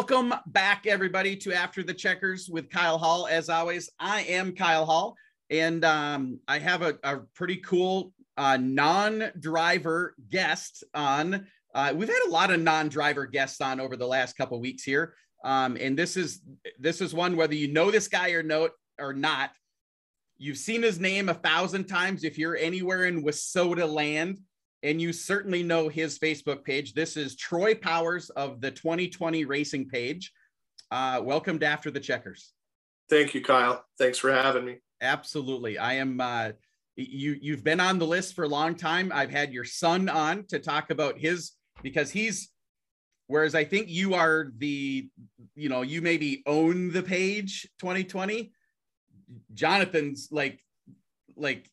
Welcome back, everybody, to After the Checkers with Kyle Hall. As always, I am Kyle Hall, and um, I have a, a pretty cool uh, non-driver guest on. Uh, we've had a lot of non-driver guests on over the last couple weeks here, um, and this is this is one whether you know this guy or no or not. You've seen his name a thousand times if you're anywhere in WISSOTA land and you certainly know his Facebook page. This is Troy Powers of the 2020 Racing page. Uh, welcome to After the Checkers. Thank you, Kyle. Thanks for having me. Absolutely. I am. Uh, you you've been on the list for a long time. I've had your son on to talk about his because he's whereas I think you are the you know you maybe own the page 2020. Jonathan's like like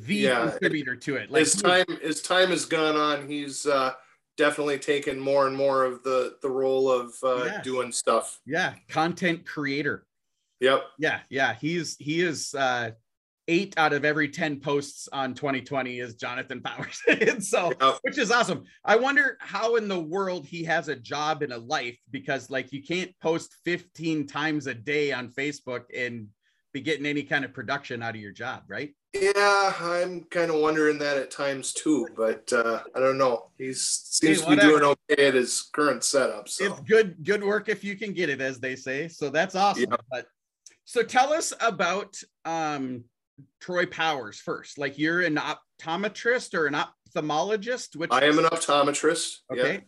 the yeah, contributor to it. Like his time, his time has gone on. He's uh, definitely taken more and more of the the role of uh, yes. doing stuff. Yeah, content creator. Yep. Yeah, yeah. He's he is uh, eight out of every ten posts on 2020 is Jonathan Powers, and so yep. which is awesome. I wonder how in the world he has a job and a life because like you can't post 15 times a day on Facebook and be getting any kind of production out of your job, right? Yeah, I'm kind of wondering that at times too, but uh, I don't know. He seems hey, to be doing okay at his current setup. So. It's good, good work if you can get it, as they say. So that's awesome. Yeah. But so tell us about um, Troy Powers first. Like you're an optometrist or an ophthalmologist? Which I am an optometrist. Okay. Yeah.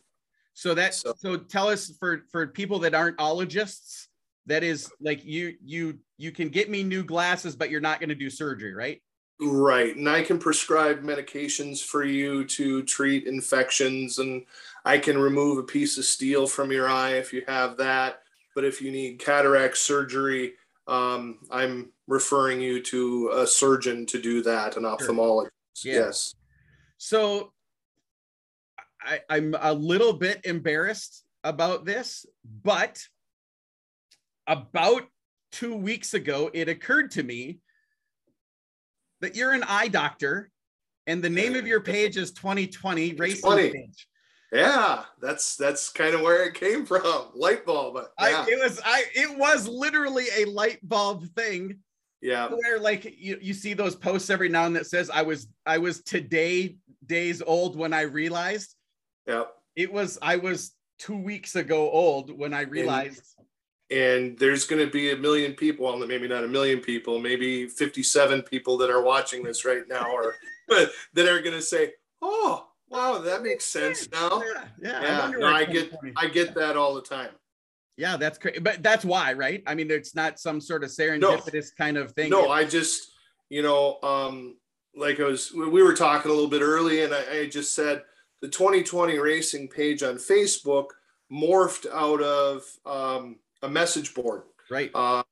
So that so. so tell us for for people that aren't ologists, that is like you you you can get me new glasses, but you're not going to do surgery, right? Right. And I can prescribe medications for you to treat infections, and I can remove a piece of steel from your eye if you have that. But if you need cataract surgery, um, I'm referring you to a surgeon to do that, an ophthalmologist. Sure. Yeah. Yes. So I, I'm a little bit embarrassed about this, but about two weeks ago, it occurred to me that you're an eye doctor and the name of your page is 2020 racing page. Yeah, that's that's kind of where it came from. Light bulb. Yeah. I, it was I it was literally a light bulb thing. Yeah. Where like you, you see those posts every now and that says I was I was today days old when I realized. Yeah. It was I was two weeks ago old when I realized and there's going to be a million people well maybe not a million people maybe 57 people that are watching this right now or that are going to say oh wow that makes sense now. yeah yeah, yeah. no, i get i get that all the time. Yeah that's great but that's why right? I mean it's not some sort of serendipitous no, kind of thing. No i just you know um like i was we were talking a little bit early and I, I just said the 2020 racing page on facebook morphed out of um a message board. Right. Uh,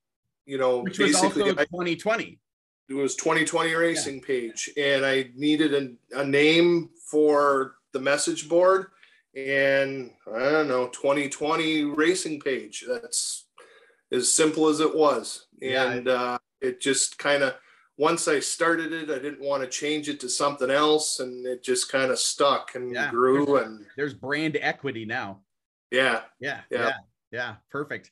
you know, Which basically, was also 2020. it was 2020 racing yeah. page, and I needed a, a name for the message board, and I don't know, 2020 racing page. That's as simple as it was, and yeah. uh, it just kind of once I started it, I didn't want to change it to something else, and it just kind of stuck and yeah. grew. There's, and there's brand equity now. Yeah. Yeah. Yeah. Yeah. Yeah. Perfect.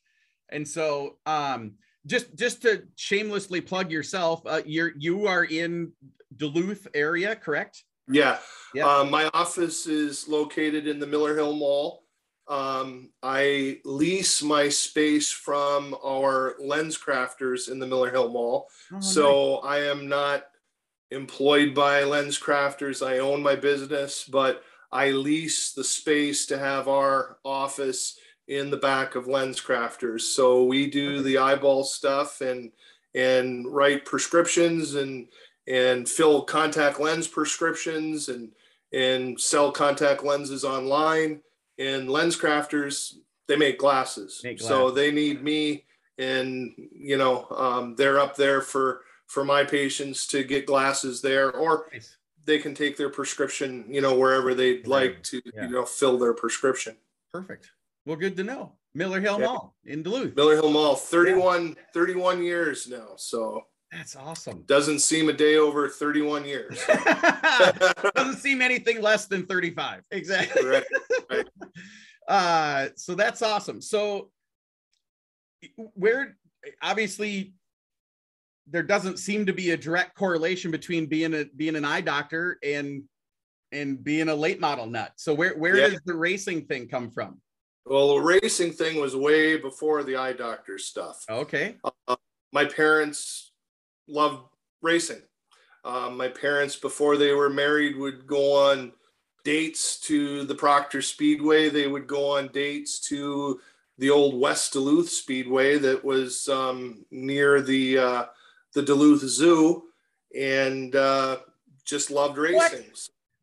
And so, um, just just to shamelessly plug yourself, uh, you're you are in Duluth area, correct? Yeah. yeah. Uh, my office is located in the Miller Hill Mall. Um, I lease my space from our LensCrafters in the Miller Hill Mall. Oh, so nice. I am not employed by LensCrafters. I own my business, but I lease the space to have our office in the back of LensCrafters. So we do the eyeball stuff and and write prescriptions and and fill contact lens prescriptions and and sell contact lenses online. And LensCrafters they make glasses, make so they need me and you know um, they're up there for for my patients to get glasses there or nice. they can take their prescription you know wherever they'd like to yeah. you know fill their prescription. Perfect well, good to know. Miller Hill yeah. Mall in Duluth. Miller Hill Mall, 31, yeah. 31 years now. So that's awesome. Doesn't seem a day over 31 years. Doesn't seem anything less than 35. Exactly. Right. Right. uh, so that's awesome. So where obviously there doesn't seem to be a direct correlation between being a being an eye doctor and and being a late model nut. So where where Yeah. does the racing thing come from? Well, the racing thing was way before the eye doctor stuff. Okay. my parents loved racing. Um, my parents, before they were married, would go on dates to the Proctor Speedway. They would go on dates to the old West Duluth Speedway that was um, near the uh, the Duluth Zoo, and uh, just loved racing.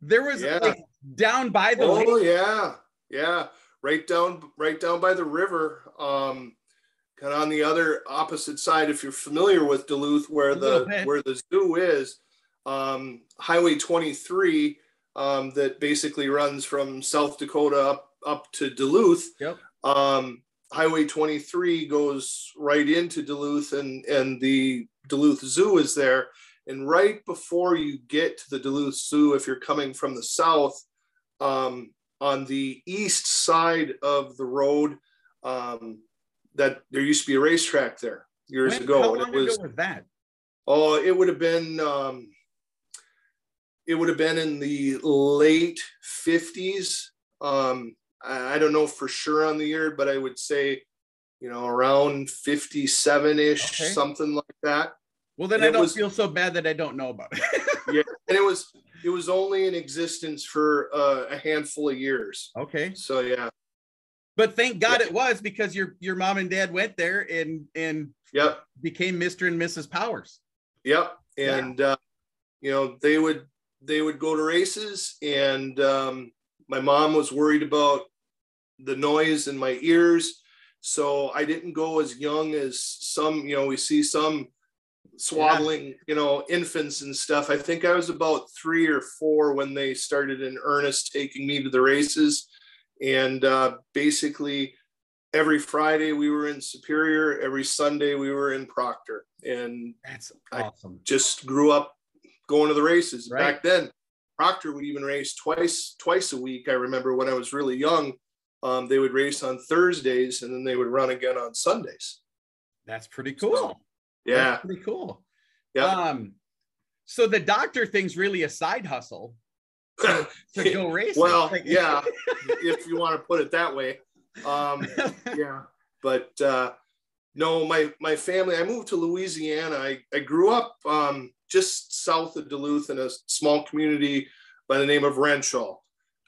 There was Yeah. like down by the Oh lake. yeah, yeah, right down, right down by the river. Um, kind of on the other opposite side. If you're familiar with Duluth, where the where the zoo is, um, Highway 23, um, that basically runs from South Dakota up up to Duluth. Yep. Um, Highway 23 goes right into Duluth, and and the Duluth Zoo is there. And right before you get to the Duluth Zoo, if you're coming from the south, um, on the east side of the road, um, that there used to be a racetrack there years When- ago. how and long it was ago was that? oh, it would have been um, it would have been in the late 50s. Um, I, I don't know for sure on the year, but I would say, you know, around 57 ish, Okay. something like that. Well, then And I don't was- feel so bad that I don't know about it. Yeah, and it was it was only in existence for uh, a handful of years. okay. So yeah, But thank God it was because your your mom and dad went there and and yep, became Mr. and Mrs. Powers. yep, Yeah. and uh, you know they would they would go to races, and um, my mom was worried about the noise in my ears, so I didn't go as young as some. You know, we see some swaddling, you know, infants and stuff. I think I was about three or four when they started in earnest taking me to the races. And uh, basically, every Friday we were in Superior, every Sunday we were in Proctor, and That's I- awesome. just grew up going to the races. Right. Back then, Proctor would even race twice twice a week. I remember when I was really young, um, they would race on Thursdays and then they would run again on Sundays. That's pretty cool. Yeah, That's pretty cool. yeah. Um, so the doctor thing's really a side hustle to, to go racing. well, yeah, if you want to put it that way. Um, yeah but uh no my my family i moved to louisiana i, I grew up um just south of duluth in a small community by the name of Wrenshall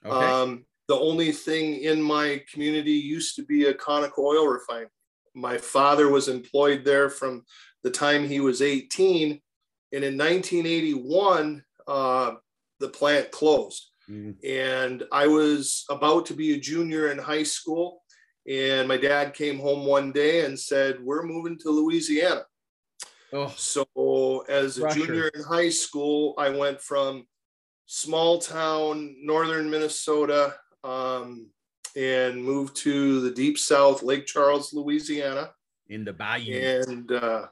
okay. um the only thing in my community used to be a Conoco oil refinery my father was employed there from the time he was 18 and in 1981 uh the plant closed Mhm. and I was about to be a junior in high school. And my dad came home one day and said, We're moving to Louisiana. Oh, So, as a Pressure. junior in high school, I went from small town, northern Minnesota, um, and moved to the deep south, Lake Charles, Louisiana in the bayou. and uh,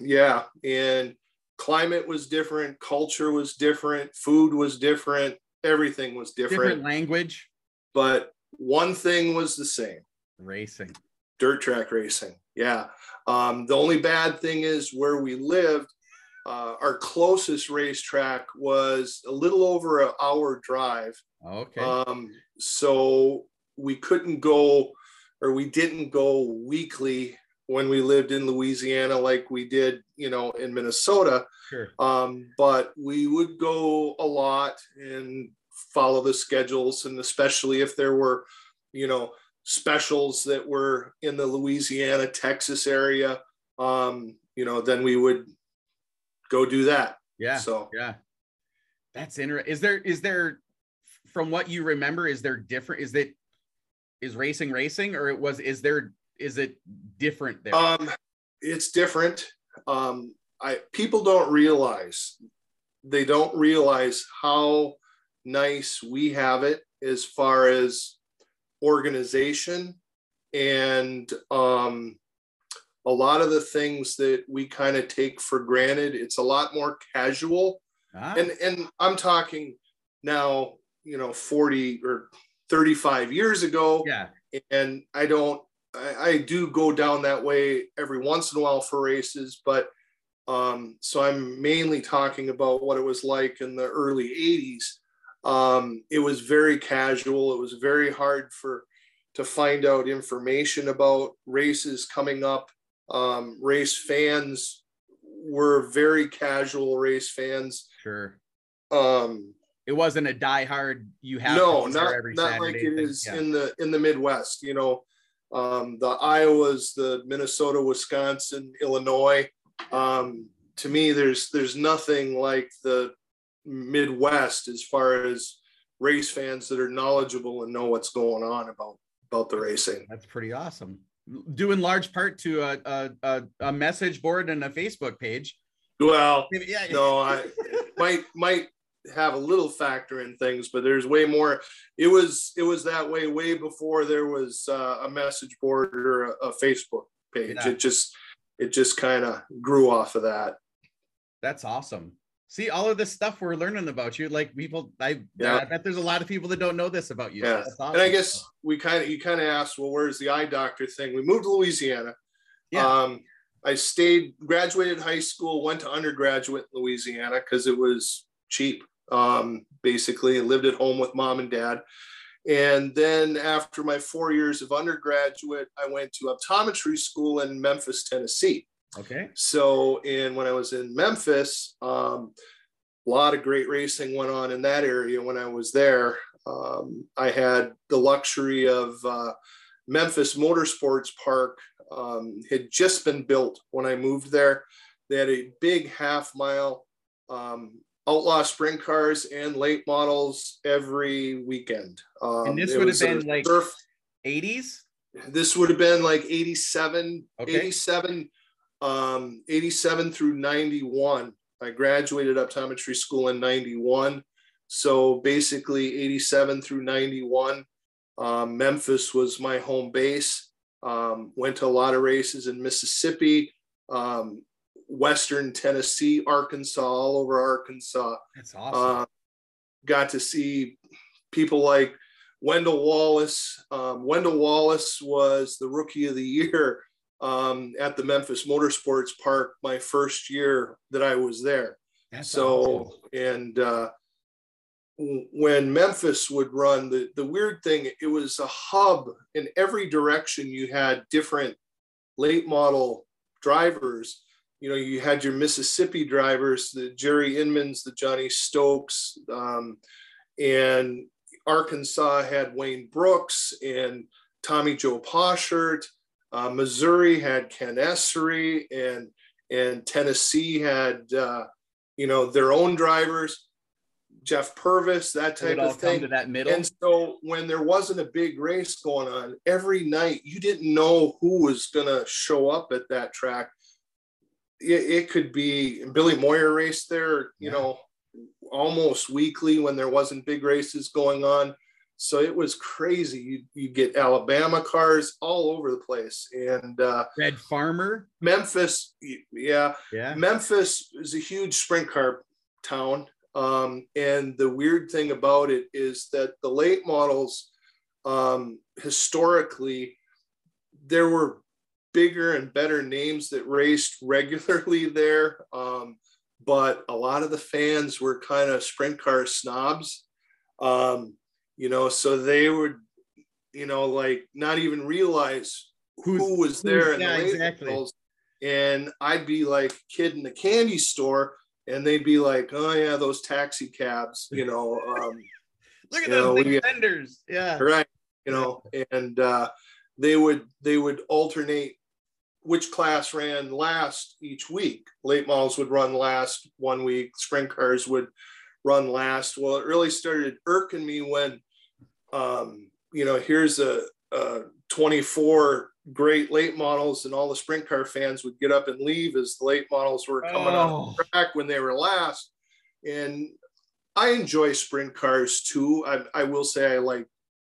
yeah and climate was different culture was different food was different everything was different, Different language. but one thing was the same Racing. dirt track racing yeah um, the only bad thing is where we lived uh, our closest racetrack was a little over an hour drive Okay. um, so we couldn't go, or we didn't go weekly when we lived in Louisiana like we did, you know, in Minnesota. sure. Um, but we would go a lot and follow the schedules, and especially if there were, you know, specials that were in the Louisiana, Texas area, um, you know, then we would go do that. Yeah. So Yeah. That's interesting. Is there is there from what you remember, is there different is that is racing racing or it was is there is it different there? Um, it's different. Um, I people don't realize they don't realize how nice we have it as far as organization and um, a lot of the things that we kind of take for granted. It's a lot more casual Ah, and and I'm talking now, you know, 40 or 35 years ago yeah. and I don't. I, I, do go down that way every once in a while for races, but um, so I'm mainly talking about what it was like in the early '80s. Um, it was very casual. It was very hard for to find out information about races coming up. Um, race fans were very casual race fans. Sure. Um, it wasn't a die-hard. You have no, not not Saturday like it thing. is yeah. in the in the Midwest. You know, um, the Iowas, the Minnesota, Wisconsin, Illinois. Um, to me, there's there's nothing like the Midwest as far as race fans that are knowledgeable and know what's going on about about the racing. That's pretty awesome. Due in large part to a, a, a message board and a Facebook page. Well, yeah, no, I might might have a little factor in things, but there's way more. It was it was that way way before there was uh, a message board or a, a Facebook page. Yeah. It just it just kind of grew off of that. That's awesome see all of this stuff we're learning about you like people i yeah. i bet there's a lot of people that don't know this about you yeah. So awesome. and i guess we kind of you kind of asked well where's the eye doctor thing we moved to louisiana yeah. um i stayed graduated high school went to undergraduate in louisiana because it was cheap um basically and lived at home with mom and dad and then after my four years of undergraduate i went to optometry school in memphis tennessee Okay. So, and when I was in Memphis, um, a lot of great racing went on in that area when I was there. Um, I had the luxury of uh, Memphis Motorsports Park um, had just been built when I moved there. They had a big half mile um, outlaw sprint cars and late models every weekend. Um, and this would have been like surf. 80s? This would have been like 87, okay. 87 um, 87 through 91. I graduated optometry school in 91. So basically 87 through 91. Um, Memphis was my home base. Um, went to a lot of races in Mississippi, um, Western Tennessee, Arkansas, all over Arkansas. That's awesome. Uh, got to see people like Wendell Wallace. Um, Wendell Wallace was the rookie of the year um, at the Memphis Motorsports Park my first year that I was there. That's so, awesome. and uh, when Memphis would run, the, the weird thing, it was a hub in every direction. You had different late model drivers. You know, you had your Mississippi drivers, the Jerry Inmons, the Johnny Stokes, um, and Arkansas had Wayne Brooks and Tommy Joe Pauschert uh, Missouri had Ken Essary, and and Tennessee had uh, you know their own drivers, Jeff Purvis, that type of thing. to that middle. And so when there wasn't a big race going on, every night you didn't know who was going to show up at that track. It, it, could be Billy Moyer race there, you yeah. know, almost weekly when there wasn't big races going on. So it was crazy. You you get Alabama cars all over the place, and uh, Red Farmer, Memphis, yeah, yeah. Memphis is a huge sprint car town, um, and the weird thing about it is that the late models, um, historically, there were bigger and better names that raced regularly there, um, but a lot of the fans were kind of sprint car snobs. Um, you know, so they would, you know, like not even realize who's, who was there in yeah, the exactly. And I'd be like kid in the candy store, and they'd be like, "Oh yeah, those taxi cabs," you know. Um, Look at those know, big fenders, yeah. Right, you know, and uh, they would they would alternate which class ran last each week. Late models would run last one week. Sprint cars would run last. Well, it really started irking me when, um, you know, here's a, a 24 great late models, and all the sprint car fans would get up and leave as the late models were coming oh. on the track when they were last. And I enjoy sprint cars too. I, I will say I like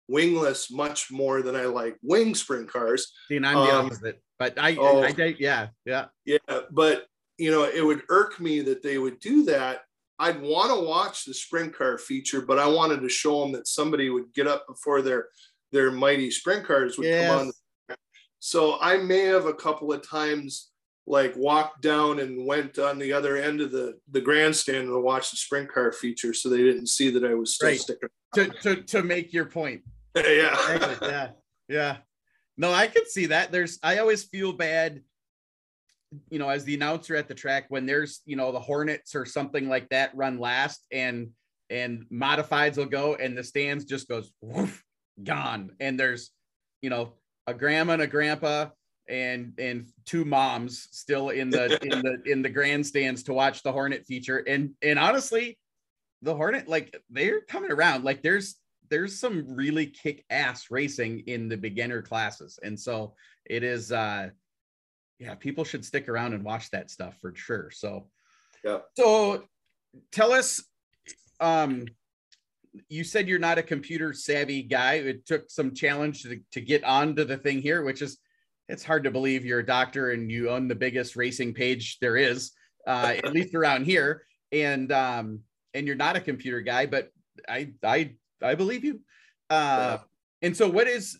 wingless much more than I like wing sprint cars. See, and I'm the um, opposite. But I, oh, I, I, yeah, yeah, yeah. But you know, it would irk me that they would do that I'd want to watch the sprint car feature, but I wanted to show them that somebody would get up before their their mighty sprint cars would Yes. come on. So I may have a couple of times like walked down and went on the other end of the the grandstand to watch the sprint car feature, so they didn't see that I was still Right. sticking. to, to to make your point. Yeah. yeah, yeah. No, I can see that. There's I always feel bad, you know, as the announcer at the track when there's you know the Hornets or something like that run last and and modifieds will go and the stands just goes woof, gone and there's you know a grandma and a grandpa and and two moms still in the in the in the grandstands to watch the Hornet feature and and honestly the Hornet like they're coming around like there's there's some really kick ass racing in the beginner classes. And so it is uh yeah people should stick around and watch that stuff for sure. So Yeah. so tell us um you said you're not a computer savvy guy. It took some challenge to, to get onto the thing here which is it's hard to believe you're a doctor and you own the biggest racing page there is uh at least around here. And um and you're not a computer guy but i i i believe you. Uh and so what is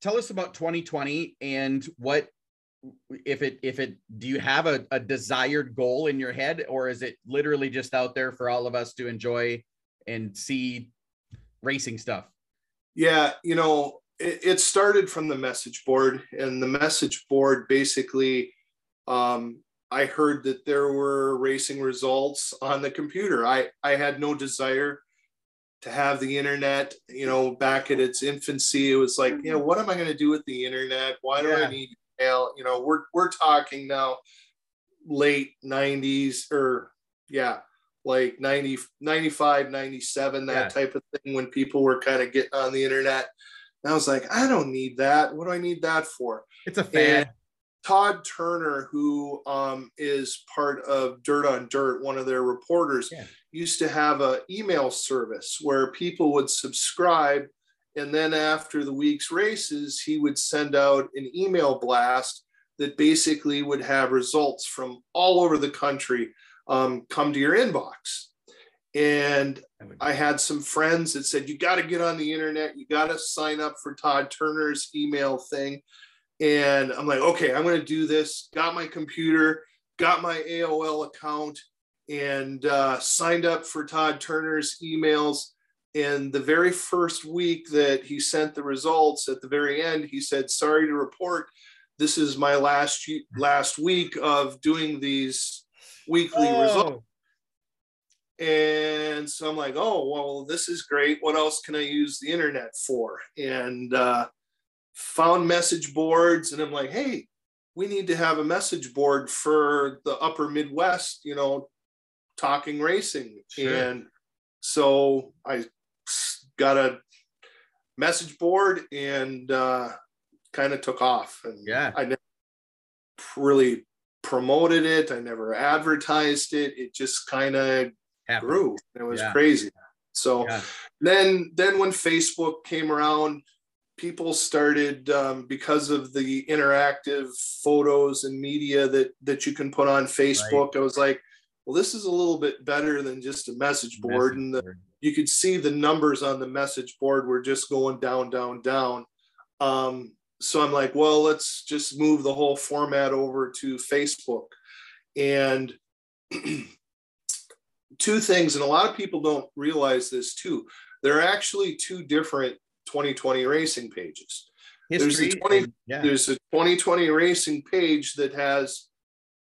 tell us about 2020 and what if it if it do you have a, a desired goal in your head or is it literally just out there for all of us to enjoy and see racing stuff? Yeah, you know, it, it started from the message board, and the message board basically, um, I heard that there were racing results on the computer. I I had no desire to have the internet. You know, back at its infancy, it was like, you know, mm-hmm. what am I going to do with the internet? Why do Yeah. I need email? You know, we're we're talking now late 90s or yeah like 90 95 97 that Yeah. type of thing when people were kind of getting on the internet and i was like i don't need that what do i need that for it's a fan todd turner who um, is part of dirt on dirt one of their reporters Yeah. used to have an email service where people would subscribe and then after the week's races he would send out an email blast that basically would have results from all over the country um, come to your inbox. And I had some friends that said, You got to get on the internet. You got to sign up for Todd Turner's email thing. And I'm like, Okay, I'm going to do this. Got my computer, got my AOL account, and uh, signed up for Todd Turner's emails. And the very first week that he sent the results, at the very end, he said, Sorry to report, this is my last last week of doing these weekly results. Oh, And so I'm like, oh, well, this is great. What else can I use the internet for? And uh, found message boards. And I'm like, hey, we need to have a message board for the upper Midwest, you know, talking racing. Sure. And so I got a message board and uh, kind of took off. And Yeah. I never really promoted it. I never advertised it. It just kind of grew. It was Yeah. crazy. So Yeah. then, then when Facebook came around, people started um, because of the interactive photos and media that that you can put on Facebook. I was like, well, this is a little bit better than just a message board, and the, board. you could see the numbers on the message board were just going down, down, down. Um, so I'm like, well, let's just move the whole format over to Facebook. And two things, and a lot of people don't realize this too. There are actually two different 2020 racing pages. There's the history 20 yeah There's a 2020 racing page that has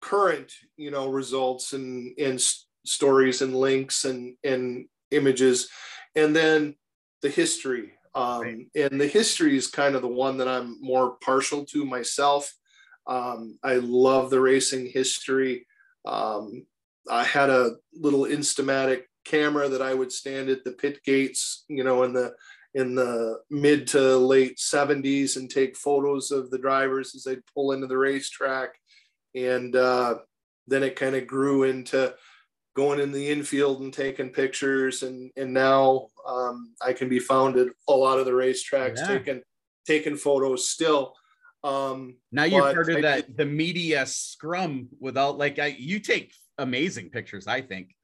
current, you know, results and, and stories and links and, and images. And then the history. Um, Right. And the history is kind of the one that I'm more partial to myself. Um, I love the racing history. Um, I had a little Instamatic camera that I would stand at the pit gates, you know, in the in the mid to late 70s and take photos of the drivers as they'd pull into the racetrack. And uh, then it kind of grew into going in the infield and taking pictures. And and now um, I can be found at a lot of the racetracks Yeah. taking taking photos still. Um, now you're but part of I that the media scrum without like I, you take amazing pictures i think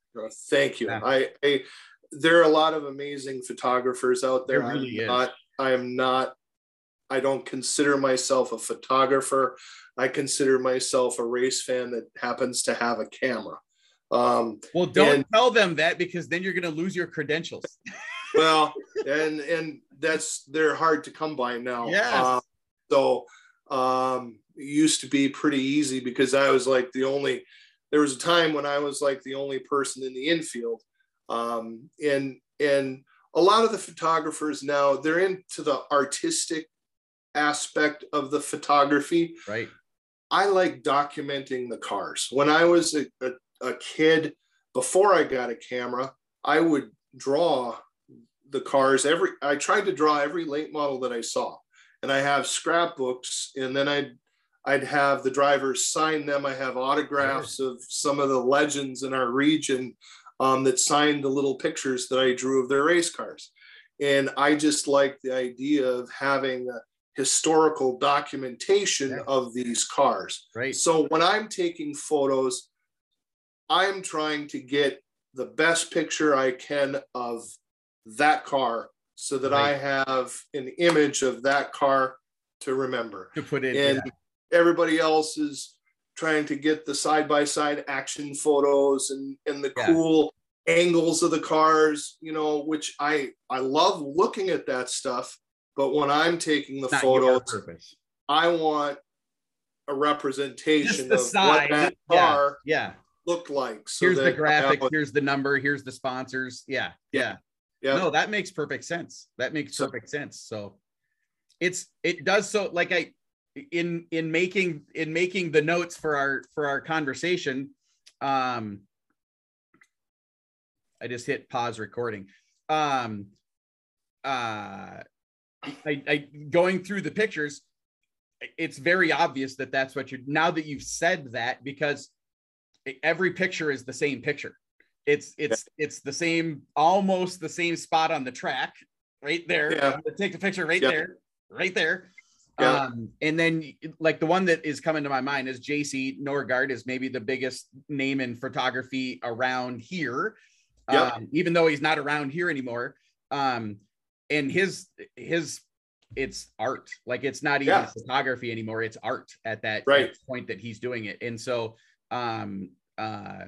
Thank you. Yeah. I, I there are a lot of amazing photographers out there. There really I'm is. not I am not I don't consider myself a photographer. I consider myself a race fan that happens to have a camera. Um, well, don't and, tell them that because then you're going to lose your credentials. well, and and that's they're hard to come by now. Yeah. Uh, so um, it used to be pretty easy because I was like the only. There was a time when I was like the only person in the infield, um, and and a lot of the photographers now they're into the artistic aspect of the photography. Right. I like documenting the cars. When I was a, a, a kid, before I got a camera, I would draw the cars every I tried to draw every late model that I saw. And I have scrapbooks and then I'd I'd have the drivers sign them. I have autographs of some of the legends in our region um, that signed the little pictures that I drew of their race cars. And I just like the idea of having historical documentation yeah. of these cars. Right. So when I'm taking photos, I'm trying to get the best picture I can of that car so that right. I have an image of that car to remember. To put in. And yeah. everybody else is trying to get the side by side action photos and, and the yeah. cool angles of the cars, you know, which I I love looking at that stuff but when I'm taking the photos, I want a representation of side. what that car yeah, yeah. looked like. So here's the graphic, a, here's the number, here's the sponsors. Yeah, yeah. Yeah. No, that makes perfect sense. That makes so, perfect sense. So it's it does so like I in in making in making the notes for our for our conversation um I just hit pause recording. Um uh I, I going through the pictures, it's very obvious that that's what you're now that you've said that because every picture is the same picture. It's it's yeah. it's the same almost the same spot on the track right there. Yeah. Take the picture right there, right there. Yeah. Um, and then like the one that is coming to my mind is JC Norgard is maybe the biggest name in photography around here. Yep. Um, even though he's not around here anymore. Um, and his his it's art like it's not even yeah. photography anymore it's art at that right. point that he's doing it and so um uh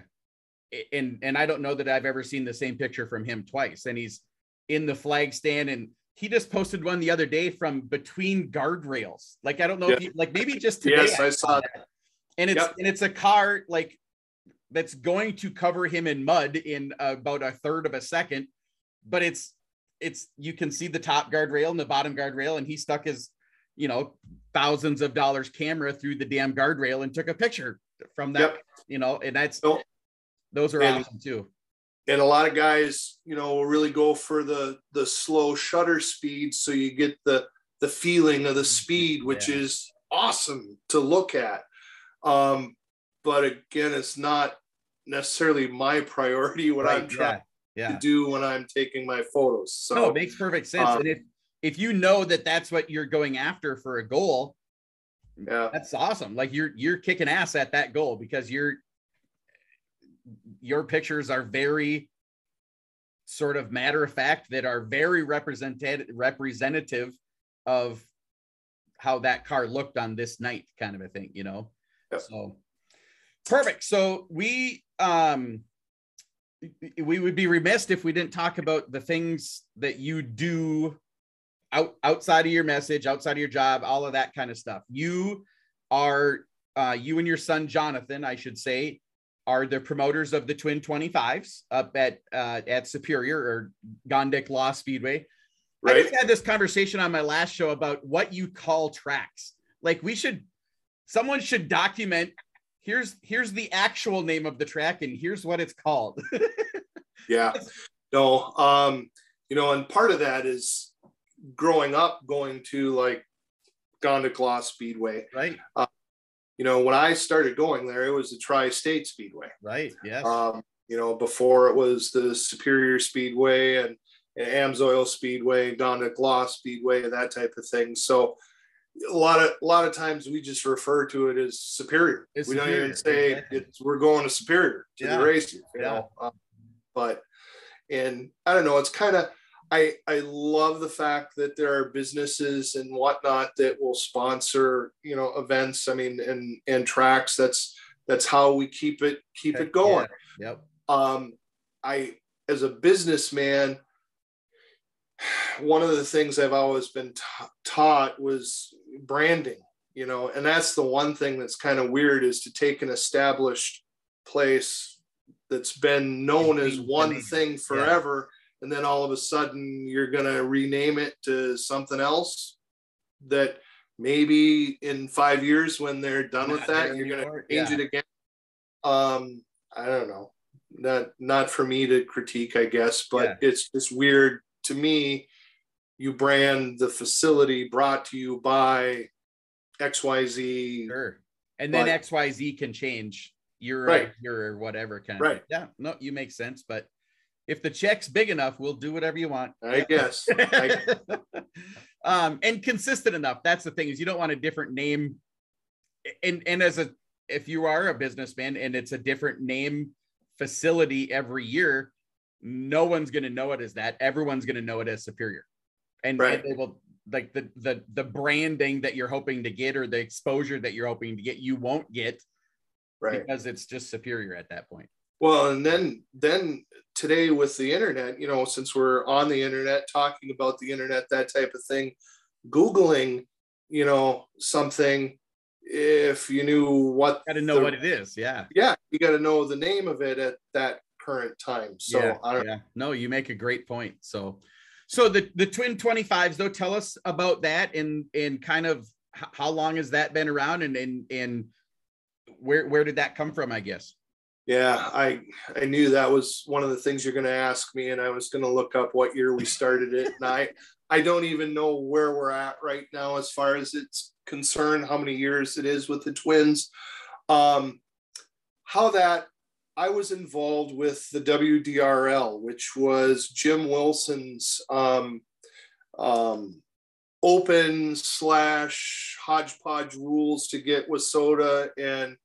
and and i don't know that i've ever seen the same picture from him twice and he's in the flag stand and he just posted one the other day from between guardrails like i don't know yeah. if you like maybe just today yes i, I saw that. that and it's yep. and it's a car like that's going to cover him in mud in about a third of a second but it's it's you can see the top guardrail and the bottom guardrail, and he stuck his, you know, thousands of dollars camera through the damn guardrail and took a picture from that, yep. you know, and that's so, those are and, awesome too. And a lot of guys, you know, will really go for the the slow shutter speed, so you get the the feeling of the speed, which yeah. is awesome to look at. Um, but again, it's not necessarily my priority. What right, I'm trying yeah yeah. to do when I'm taking my photos. So no, it makes perfect sense. Um, and if if you know that that's what you're going after for a goal, yeah, that's awesome. Like you're you're kicking ass at that goal because you're your pictures are very sort of matter of fact that are very represented representative of how that car looked on this night kind of a thing you know yep. so perfect so we um we would be remiss if we didn't talk about the things that you do out outside of your message, outside of your job, all of that kind of stuff. You are uh, you and your son Jonathan, I should say, are the promoters of the Twin 25s up at uh, at Superior or Gondik Law Speedway. Right. I just had this conversation on my last show about what you call tracks. Like we should, someone should document here's here's the actual name of the track and here's what it's called yeah no um you know and part of that is growing up going to like Gondik Law Speedway. Right. Uh, you know, when I started going there, it was the Tri-State Speedway. Right. Yeah. Um, you know, before it was the Superior Speedway and, and Amsoil Speedway, Gondik Law Speedway, that type of thing. So, a lot of a lot of times we just refer to it as superior. It's we superior. don't even say exactly. it's, we're going to superior to yeah. the race. You yeah. know, um, but and I don't know. It's kind of I I love the fact that there are businesses and whatnot that will sponsor you know events. I mean, and and tracks. That's that's how we keep it keep it going. Yeah. Yep. Um, I as a businessman, one of the things I've always been ta- taught was branding. You know, and that's the one thing that's kind of weird is to take an established place that's been known as one thing forever. Yeah and then all of a sudden you're going to rename it to something else that maybe in five years when they're done with that you're going to change yeah. it again um i don't know not not for me to critique i guess but yeah. it's just weird to me you brand the facility brought to you by xyz sure and then but, xyz can change your right. your whatever kind of right yeah no you make sense but if the check's big enough, we'll do whatever you want. I guess. I... um, and consistent enough. That's the thing is you don't want a different name. And and as a if you are a businessman and it's a different name facility every year, no one's going to know it as that. Everyone's going to know it as Superior, and, right. and they will like the the the branding that you're hoping to get or the exposure that you're hoping to get, you won't get, right? Because it's just Superior at that point. Well, and then then today with the internet, you know, since we're on the internet talking about the internet, that type of thing, googling, you know, something if you knew what got to know the, what it is, yeah, yeah, you got to know the name of it at that current time. So yeah, I don't. Yeah. No, you make a great point. So, so the the twin twenty fives though, tell us about that and and kind of how long has that been around and and and where where did that come from? I guess. Yeah, I I knew that was one of the things you're going to ask me, and I was going to look up what year we started it. And I I don't even know where we're at right now as far as it's concerned, how many years it is with the twins. Um, how that I was involved with the WDRL, which was Jim Wilson's um, um, open slash hodgepodge rules to get WISSOTA and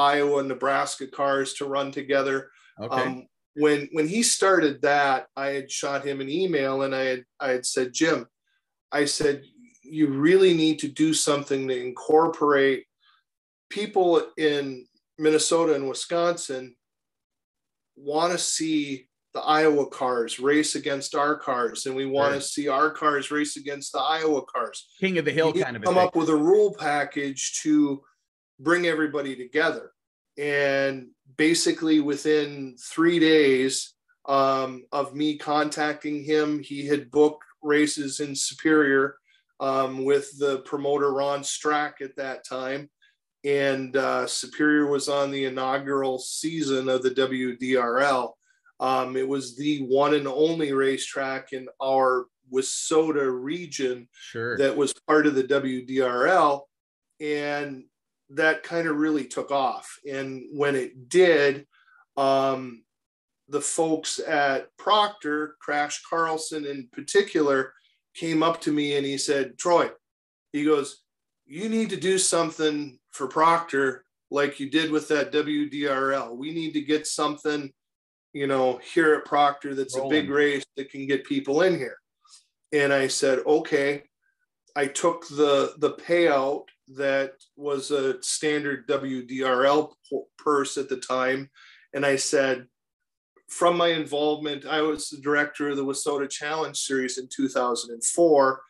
Iowa, and Nebraska cars to run together. Okay. Um, when when he started that, I had shot him an email and I had I had said, Jim, I said, you really need to do something to incorporate people in Minnesota and Wisconsin want to see the Iowa cars race against our cars, and we want to see our cars race against the Iowa cars. King of the Hill kind of come up with a rule package to bring everybody together. And basically, within three days um, of me contacting him, he had booked races in Superior um, with the promoter Ron Strack at that time. And uh, Superior was on the inaugural season of the WDRL. Um, it was the one and only racetrack in our WISSOTA region sure. that was part of the WDRL. And that kind of really took off. And when it did, um, the folks at Proctor, Crash Carlson in particular, came up to me and he said, Troy, he goes, you need to do something for Proctor like you did with that WDRL. We need to get something, you know, here at Proctor that's Rolling. a big race that can get people in here. And I said, okay. I took the the payout that was a standard WDRL purse at the time. And I said, from my involvement, I was the director of the WISSOTA Challenge Series in 2004.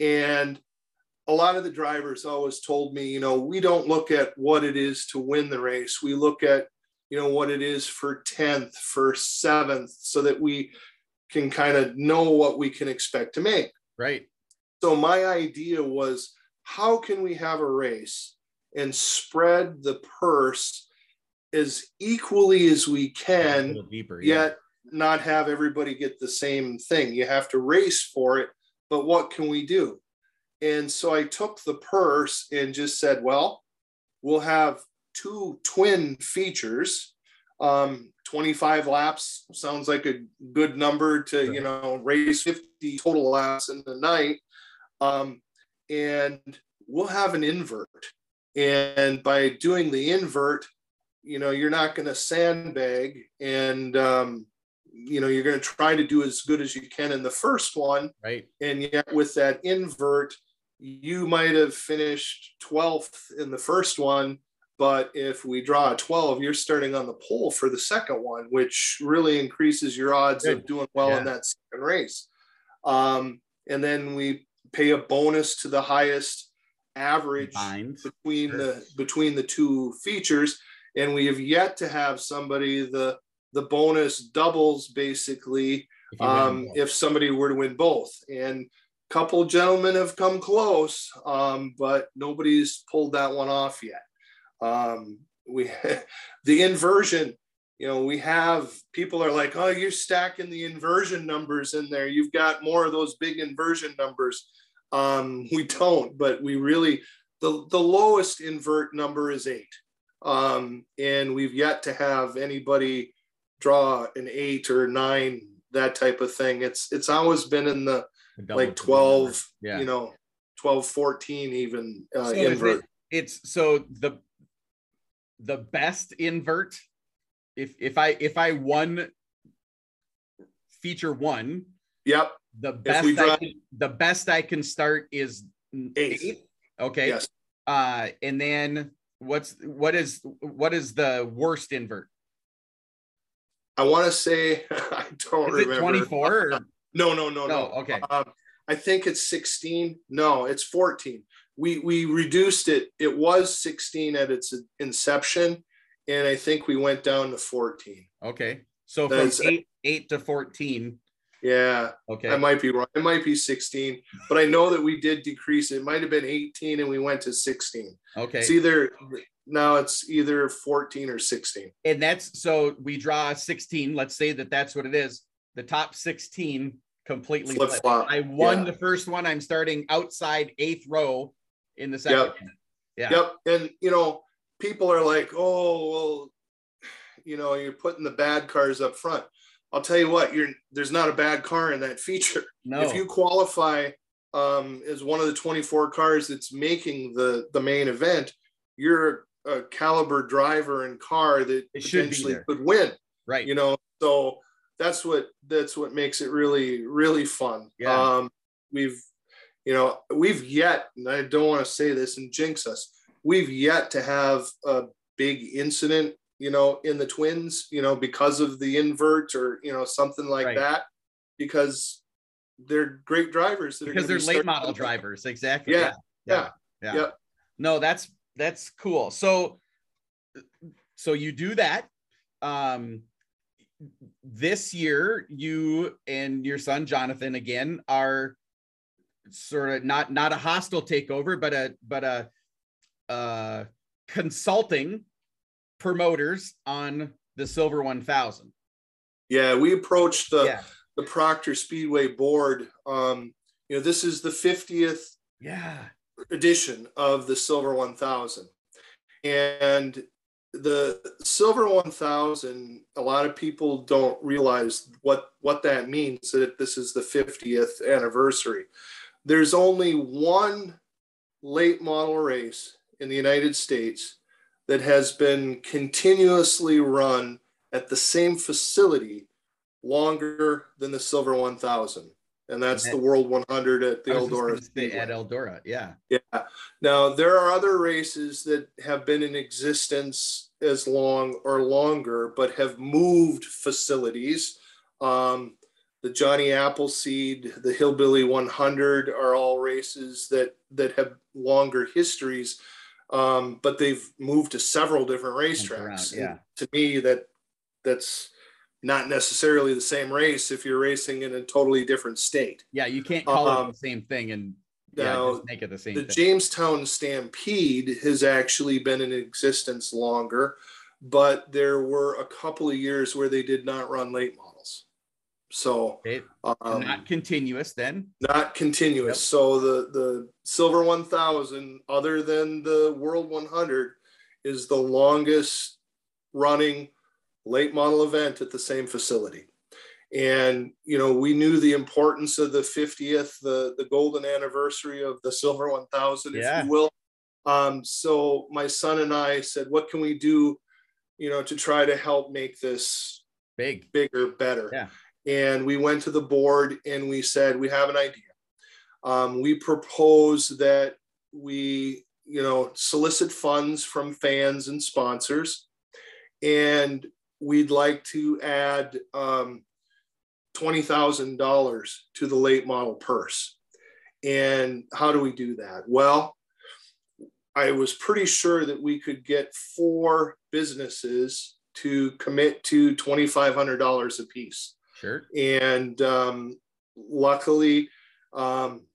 And a lot of the drivers always told me, you know, we don't look at what it is to win the race. We look at, you know, what it is for 10th, for seventh, so that we can kind of know what we can expect to make. Right. So my idea was how can we have a race and spread the purse as equally as we can, deeper, yeah. yet not have everybody get the same thing? You have to race for it, but what can we do? And so I took the purse and just said, well, we'll have two twin features. Um, 25 laps sounds like a good number to, you know, race 50 total laps in the night. Um, and we'll have an invert. And by doing the invert, you know, you're not going to sandbag and, um, you know, you're going to try to do as good as you can in the first one. Right. And yet with that invert, you might have finished 12th in the first one. But if we draw a 12, you're starting on the pole for the second one, which really increases your odds Good. of doing well Yeah. in that second race. Um, and then we pay a bonus to the highest average Combined. between Sure. the between the two features. And we have yet to have somebody the the bonus doubles basically If um, if somebody were to win both. And a couple gentlemen have come close um, but nobody's pulled that one off yet. Um, we the inversion you know we have people are like oh you're stacking the inversion numbers in there. You've got more of those big inversion numbers um, we don't but we really the, the lowest invert number is eight um, and we've yet to have anybody draw an eight or nine that type of thing it's it's always been in the The like 12. Yeah. you know 12 14 even uh, So invert it- it's so the the best invert. If if I if I won feature one, yep the best we I can, the best I can start is Eighth. eighth. Okay. yes Uh, and then what's what is what is the worst invert? i want to say i don't Is remember 24 or no no no no? no Okay. um, i think it's 16 no it's 14 we we reduced it it was 16 at its inception and i think we went down to 14 Okay. So from eight eight to 14. Yeah Okay. I might be wrong. It might be 16, but I know that we did decrease it. Might have been 18 and we went to 16. Okay. It's either now it's either 14 or 16. and that's so we draw 16 let's say that that's what it is the top 16 completely flip. flop. i won Yeah. the first one i'm starting outside eighth row in the second Yep. yeah Yep. And you know, people are like, oh, well, you know, you're putting the bad cars up front. I'll tell you what, you're there's not a bad car in that feature. no If you qualify um, as one of the 24 cars that's making the the main event, you're a caliber driver and car that It potentially could win. right you know so that's what that's what makes it really really fun Yeah. um we've you know we've yet and i don't want to say this and jinx us we've yet to have a big incident you know in the twins you know because of the invert or you know something like Right. that because they're great drivers that are because they're be late model drivers exactly Yeah, yeah yeah, Yep. no that's that's cool so so you do that um this year you and your son jonathan again are sort of not not a hostile takeover but a but a uh consulting promoters on the silver 1000 yeah we approached the yeah the proctor speedway board um you know this is the 50th yeah edition of the Silver 1000. And the Silver 1000, a lot of people don't realize what, what that means that this is the 50th anniversary. There's only one late model race in the United States that has been continuously run at the same facility longer than the Silver 1000. And that's the World 100 at the I was just Eldora. gonna say Speedway. at eldora yeah Yeah. Now there are other races that have been in existence as long or longer, but have moved facilities. Um, the Johnny Appleseed, the Hillbilly 100 are all races that that have longer histories, um, but they've moved to several different racetracks. around, yeah. To me, that that's not necessarily the same race if you're racing in a totally different state. yeah you can't call it Um, the same thing and yeah now, make it the same the thing Jamestown Stampede has actually been in existence longer, but there were a couple of years where they did not run late models. So um, not continuous then not continuous. Yep. So the the Silver 1000, other than the World 100, is the longest running late model event at the same facility. And you know, we knew the importance of the 50th, the the golden anniversary of the Silver 1000, Yeah. if you will. Um, so my son and I said, what can we do, you know, to try to help make this Big. bigger, better. Yeah. And we went to the board and we said, we have an idea. Um, we propose that we, you know, solicit funds from fans and sponsors. And we'd like to add um, $20,000 to the late model purse. And how do we do that? Well, I was pretty sure that we could get four businesses to commit to $2,500 a piece. Sure. And um, luckily, um,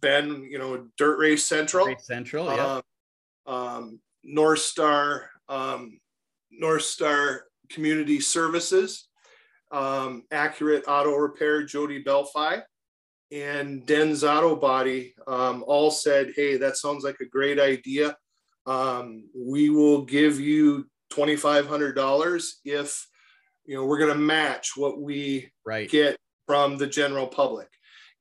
Ben, you know, Dirt Race Central, Great Central. Yeah. um, um, North Star, um, North Star Community Services, um, Accurate Auto Repair, Jody Belfi, and Den's Auto Body um, all said, "Hey, that sounds like a great idea. Um, we will give you twenty five hundred dollars if you know we're going to match what we right. get from the general public.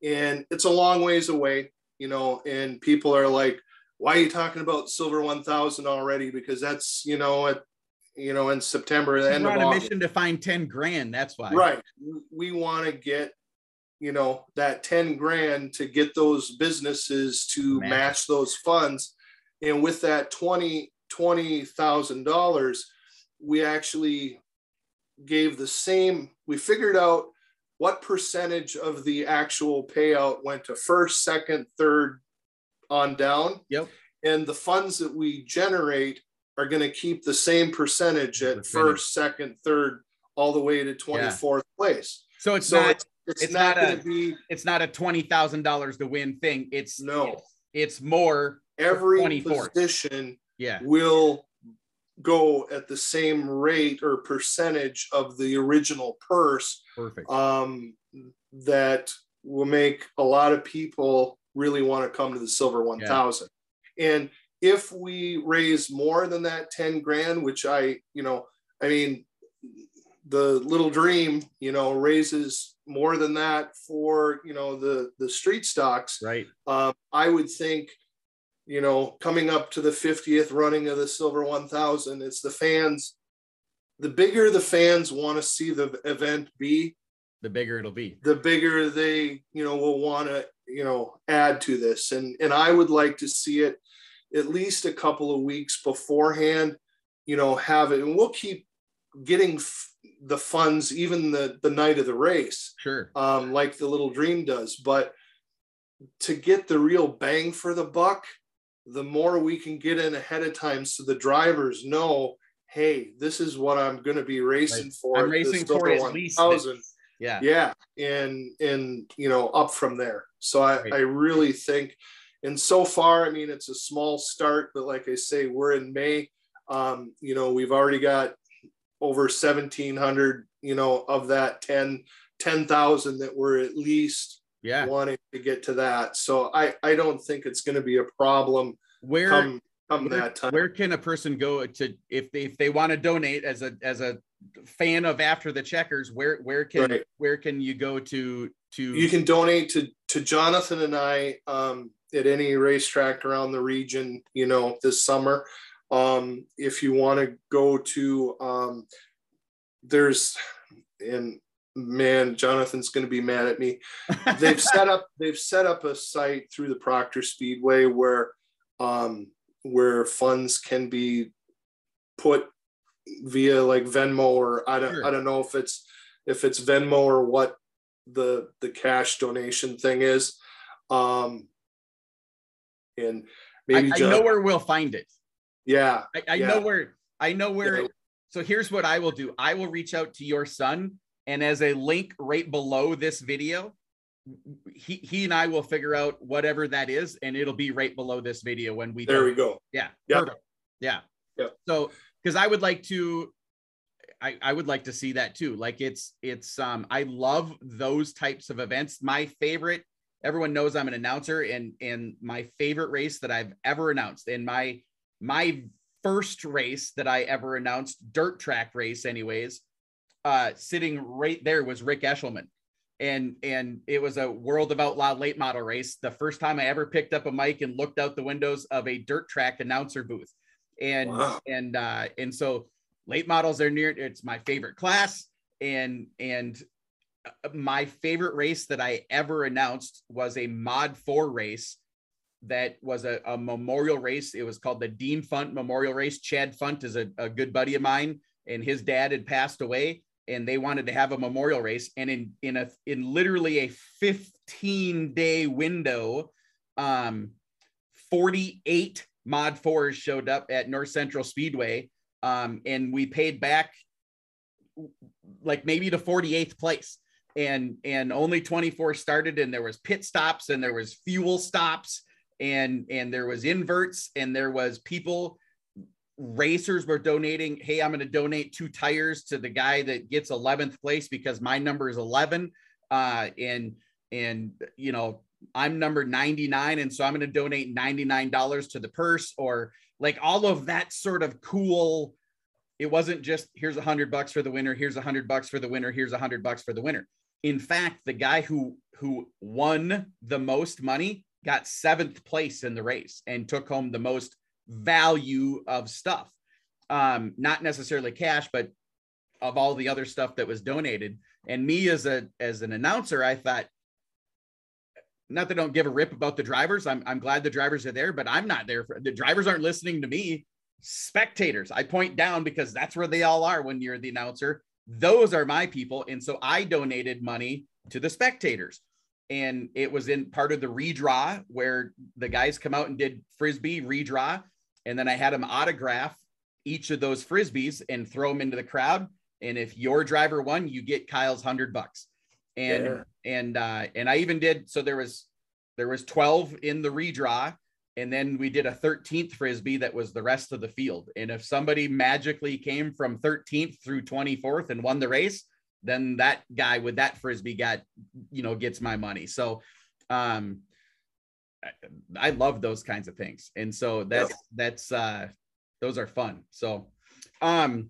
And it's a long ways away, you know, and people are like, why are you talking about silver 1000 already? Because that's, you know, at, you know, in September, the end of on a mission to find 10 grand. That's why. Right. We want to get, you know, that 10 grand to get those businesses to Match. match those funds. And with that 20, $20,000, we actually gave the same, we figured out what percentage of the actual payout went to first, second, third on down. Yep. And the funds that we generate are going to keep the same percentage at first, second, third, all the way to 24th place. So it's So not it's, it's, it's not, not going a- to be it's not a twenty thousand dollars to win thing. It's No. It's, it's more. every 24th. position Yeah. will go at the same rate or percentage of the original purse Perfect. um, that will make a lot of people really want to come to the silver 1000 and if we raise more than that 10 grand which i you know i mean the little dream you know raises more than that for you know the the street stocks right. um, I would think, you know, coming up to the 50th running of the Silver 1000, it's the fans. The bigger the fans want to see the event be, The bigger it'll be. the bigger they, you know, will want to, you know, add to this. And and I would like to see it at least a couple of weeks beforehand, you know, have it, and we'll keep getting f- the funds even the the night of the race Sure. um, like the little dream does. But to get the real bang for the buck, the more we can get in ahead of time so the drivers know, hey, this is what I'm going to be racing Right. for. I'm racing for at least 1000. this. Yeah. Yeah, and and you know up from there. So I Right. I really think, and so far, I mean, it's a small start, but like I say, we're in May. Um, you know, we've already got over 1700 you know of that 10 10,000 that were at least Yeah. wanting to get to that so i i don't think it's going to be a problem Where come come where, that time where can a person go to if they if they want to donate as a as a fan of after the checkers where where can Right. where can you go to to you can donate to to jonathan and i um at any racetrack around the region you know this summer um if you want to go to um there's and man jonathan's going to be mad at me they've set up they've set up a site through the proctor speedway where um where funds can be put via like venmo or i don't Sure. i don't know if it's if it's venmo or what the the cash donation thing is um and I, maybe I Jon- know where we'll find it yeah I, I Yeah. know where I know where. Yeah. So here's what I will do. I will reach out to your son, and as a link right below this video, he he and I will figure out whatever that is, and it'll be right below this video when we. there we go Yeah. Yeah. Perfect. Yeah. Yeah. So because I would like to. I, I would like to see that too. Like it's it's um I love those types of events. My favorite, everyone knows I'm an announcer, and and my favorite race that I've ever announced, and my my first race that I ever announced, dirt track race, anyways, uh, sitting right there was Rick Eshelman. And and it was a World of Outlaw late model race. The first time I ever picked up a mic and looked out the windows of a dirt track announcer booth. And Wow. and uh and so late models are near it's my favorite class and and uh, my favorite race that I ever announced was a mod 4 race that was a, a memorial race. It was called the Dean Funt Memorial Race. Chad Funt is a, a good buddy of mine, and his dad had passed away, and they wanted to have a memorial race. And in in a in literally a 15 day window, um, 48 mod fours showed up at North Central Speedway, um, and we paid back like maybe to 48th place and and only 24 started and there was pit stops and there was fuel stops and and there was inverts and there was people racers were donating hey i'm going to donate two tires to the guy that gets 11th place because my number is 11 uh and and you know i'm number 99 and so i'm going to donate $99 to the purse or like all of that sort of cool it wasn't just here's a hundred bucks for the winner here's a hundred bucks for the winner here's a hundred bucks for the winner. In fact the guy who who won the most money got seventh place in the race and took home the most value of stuff. Um, not necessarily cash, but of all the other stuff that was donated. And me as a as an announcer, I thought, not that I don't give a rip about the drivers. I'm I'm glad the drivers are there, but I'm not there for the drivers aren't listening to me. Spectators, I point down because that's where they all are when you're the announcer. Those are my people. And so I donated money to the spectators and it was in part of the redraw where the guys come out and did frisbee redraw and then i had them autograph each of those frisbees and throw them into the crowd. And if your driver won you get kyle's 100 bucks. And yeah. and uh and i even did so there was there was 12 in the redraw. And then we did a 13th frisbee that was the rest of the field. And if somebody magically came from 13th through 24th and won the race then that guy with that frisbee got you know gets my money. So um I, love those kinds of things. And so that's that's uh those are fun. So um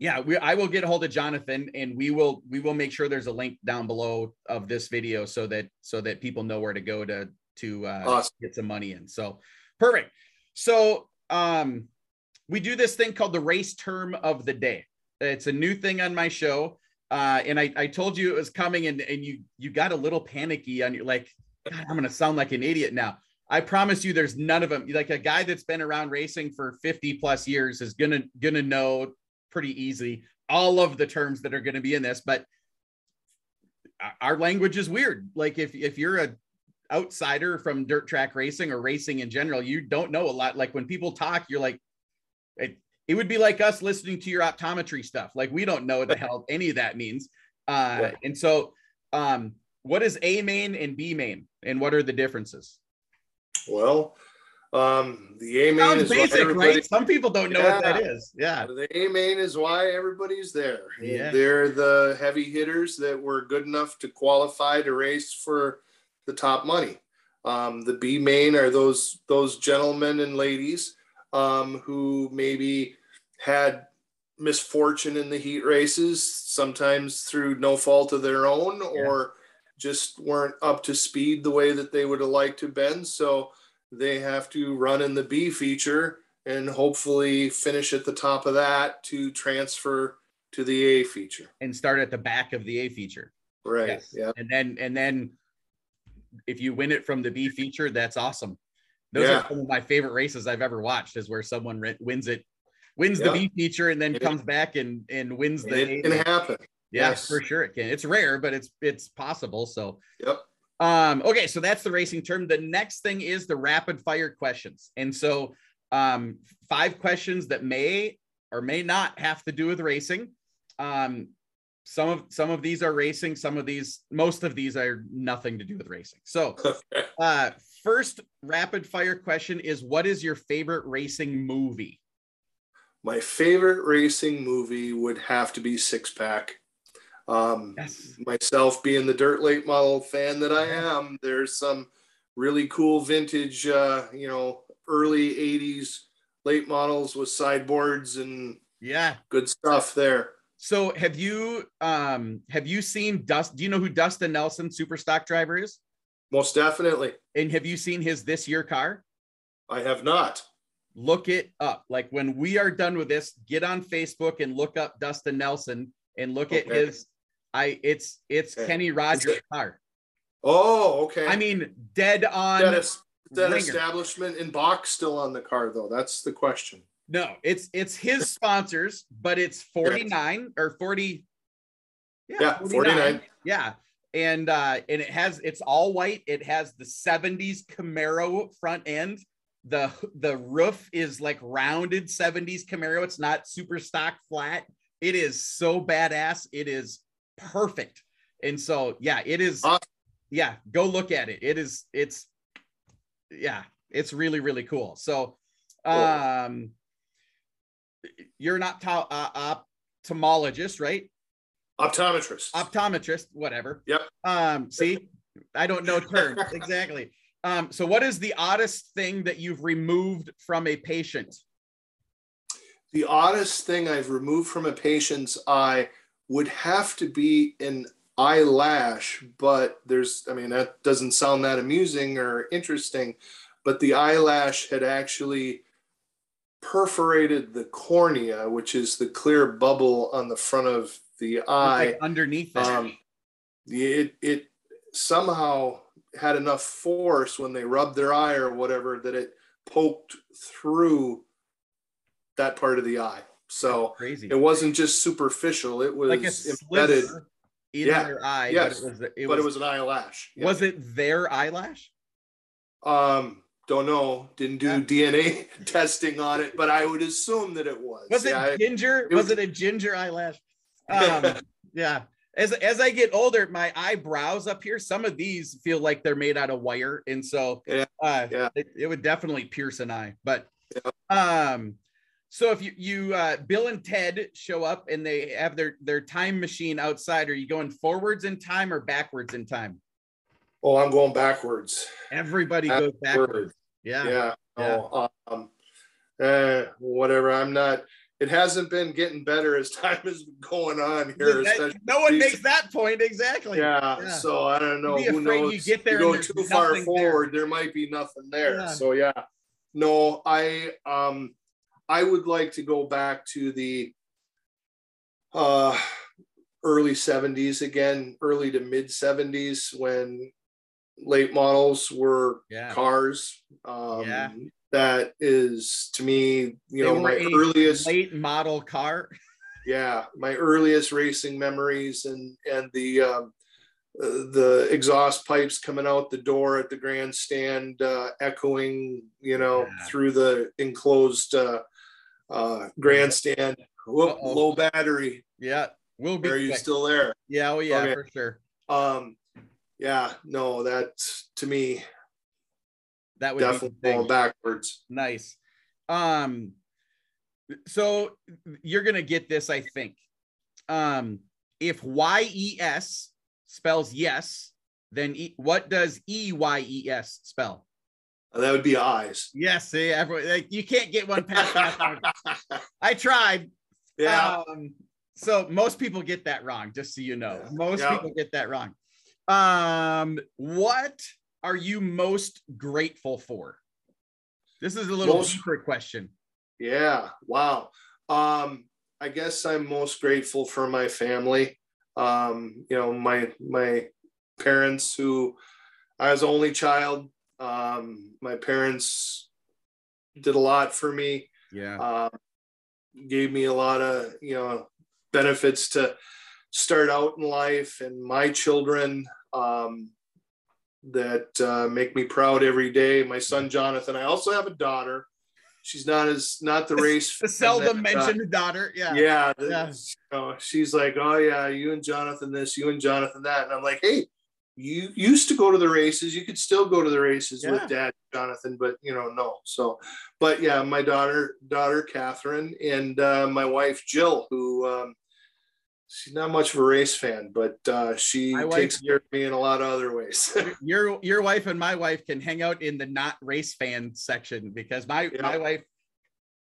yeah we i will get a hold of jonathan and we will we will make sure there's a link down below of this video so that so that people know where to go to to uh awesome. get some money in. So perfect. So um we do this thing called the race term of the day. It's a new thing on my show. Uh, and I, I told you it was coming and, and you you got a little panicky on your like I'm gonna sound like an idiot now. I promise you there's none of them. Like a guy that's been around racing for 50 plus years is gonna gonna know pretty easy all of the terms that are gonna be in this, but our language is weird. Like if if you're a outsider from dirt track racing or racing in general, you don't know a lot. Like when people talk, you're like, it would be like us listening to your optometry stuff. Like we don't know what the hell any of that means. Uh, yeah. And so, um, what is A main and B main, and what are the differences? Well, um, the A main is basic, right? Some people don't know yeah. what that is. Yeah, the A main is why everybody's there. Yeah. They're the heavy hitters that were good enough to qualify to race for the top money. Um, the B main are those those gentlemen and ladies um, who maybe had misfortune in the heat races, sometimes through no fault of their own, yeah. or just weren't up to speed the way that they would have liked to have been. So they have to run in the B feature and hopefully finish at the top of that to transfer to the A feature and start at the back of the A feature. Right. Yes. Yeah. And then and then if you win it from the B feature, that's awesome. Those yeah. are some of my favorite races I've ever watched. Is where someone wins it wins the B feature and then it comes back and and wins the. It can happen. Yeah, yes. for sure it can. It's rare, but it's it's possible. So. Yep. Um, okay, so that's the racing term. The next thing is the rapid fire questions. And so um, five questions that may or may not have to do with racing. Um, some of some of these are racing, some of these, most of these are nothing to do with racing. So uh, first rapid fire question is what is your favorite racing movie? My favorite racing movie would have to be Six Pack. Um, yes. Myself being the dirt late model fan that I am, there's some really cool vintage, uh, you know, early 80s late models with sideboards and yeah, good stuff there. So have you um have you seen Dust? Do you know who Dustin Nelson, super stock driver, is? Most definitely. And have you seen his this year car? I have not. look it up. Like when we are done with this, get on Facebook and look up Dustin Nelson and look at his. I it's it's Okay. Kenny Rogers car. Oh, okay. I mean, dead on. that, is, that establishment in box still on the car though. That's the question. No, it's it's his sponsors, but it's 49 or 40. Yeah, 49. Yeah. And uh and it has it's all white. It has the 70s Camaro front end. The the roof is like rounded 70s Camaro. It's not super stock flat. It is so badass. It is perfect. And so yeah, it is Awesome. yeah, go look at it. It is it's yeah, it's really really cool. So um you're not to- uh, ophthalmologist, right? Optometrist. Optometrist, whatever. Yep. Um, see, I don't know terms exactly. Um, so what is the oddest thing that you've removed from a patient? the oddest thing I've removed from a patient's eye would have to be an eyelash, but there's, I mean, that doesn't sound that amusing or interesting, but the eyelash had actually perforated the cornea, which is the clear bubble on the front of the eye. Like underneath it. Um, it it somehow had enough force when they rubbed their eye or whatever that it poked through that part of the eye. So Crazy. it wasn't just superficial; it was like embedded. in Yeah. their eye. Yes. But it was, it but was, it was an eyelash. Yeah. was it their eyelash? Um, don't know. Didn't do Yeah. DNA testing on it, but I would assume that it was. Was it Yeah, I- ginger? it was, was- it a ginger eyelash? Um, yeah. As as I get older, my eyebrows up here, some of these feel like they're made out of wire, and so Yeah. uh, Yeah. It, it would definitely pierce an eye. But um, so if you you uh, Bill and Ted show up and they have their their time machine outside, are you going forwards in time or backwards in time? oh, I'm going backwards. Everybody goes backwards. Yeah. yeah, no, um, uh, whatever. I'm not. It hasn't been getting better as time is going on here. That- no one makes that point exactly. yeah, Yeah. so I don't know. Who knows? you get there and go too far forward, there. might be nothing there. Yeah. So yeah, no, I um, I would like to go back to the uh early 70s again, early to mid 70s when late models were Yeah. cars. Um, Yeah. That is to me, you They know, my earliest, late model car. yeah, my earliest racing memories and and the um, uh, the exhaust pipes coming out the door at the grandstand, uh, echoing, you know, Yeah. through the enclosed uh, uh, grandstand. Whoop, Uh-oh. low battery. Yeah. We'll be Are you still there? Yeah, oh yeah, Okay. for sure. Um, yeah, no, that to me That would be definitely going backwards. Nice. Um, so you're gonna get this, I think. Um, if Y E S spells yes, then e- what does E Y E S spell? That would be eyes. Yes, see, everyone, like, you can't get one past that. I tried. yeah, Um, so most people get that wrong, just so you know. Yeah. Most Yeah. people get that wrong. Um, what are you most grateful for? This is a little Most- deeper question. yeah. Wow. Um, I guess I'm most grateful for my family. Um, you know, my my parents who I was only child. Um, my parents did a lot for me. Yeah. uh, gave me a lot of you know benefits to start out in life and my children um, that uh, make me proud every day my son jonathan i also have a daughter she's not as not the race The seldom that, uh, mentioned daughter. Yeah. yeah, Yeah. you know, she's like oh yeah you and jonathan this you and jonathan that and i'm like hey you used to go to the races you could still go to the races Yeah. with dad jonathan but you know no so but yeah my daughter daughter catherine and uh, my wife jill who um, she's not much of a race fan but uh, she wife- takes care of me in a lot of other ways Your your wife and my wife can hang out in the not race fan section because my Yeah. my wife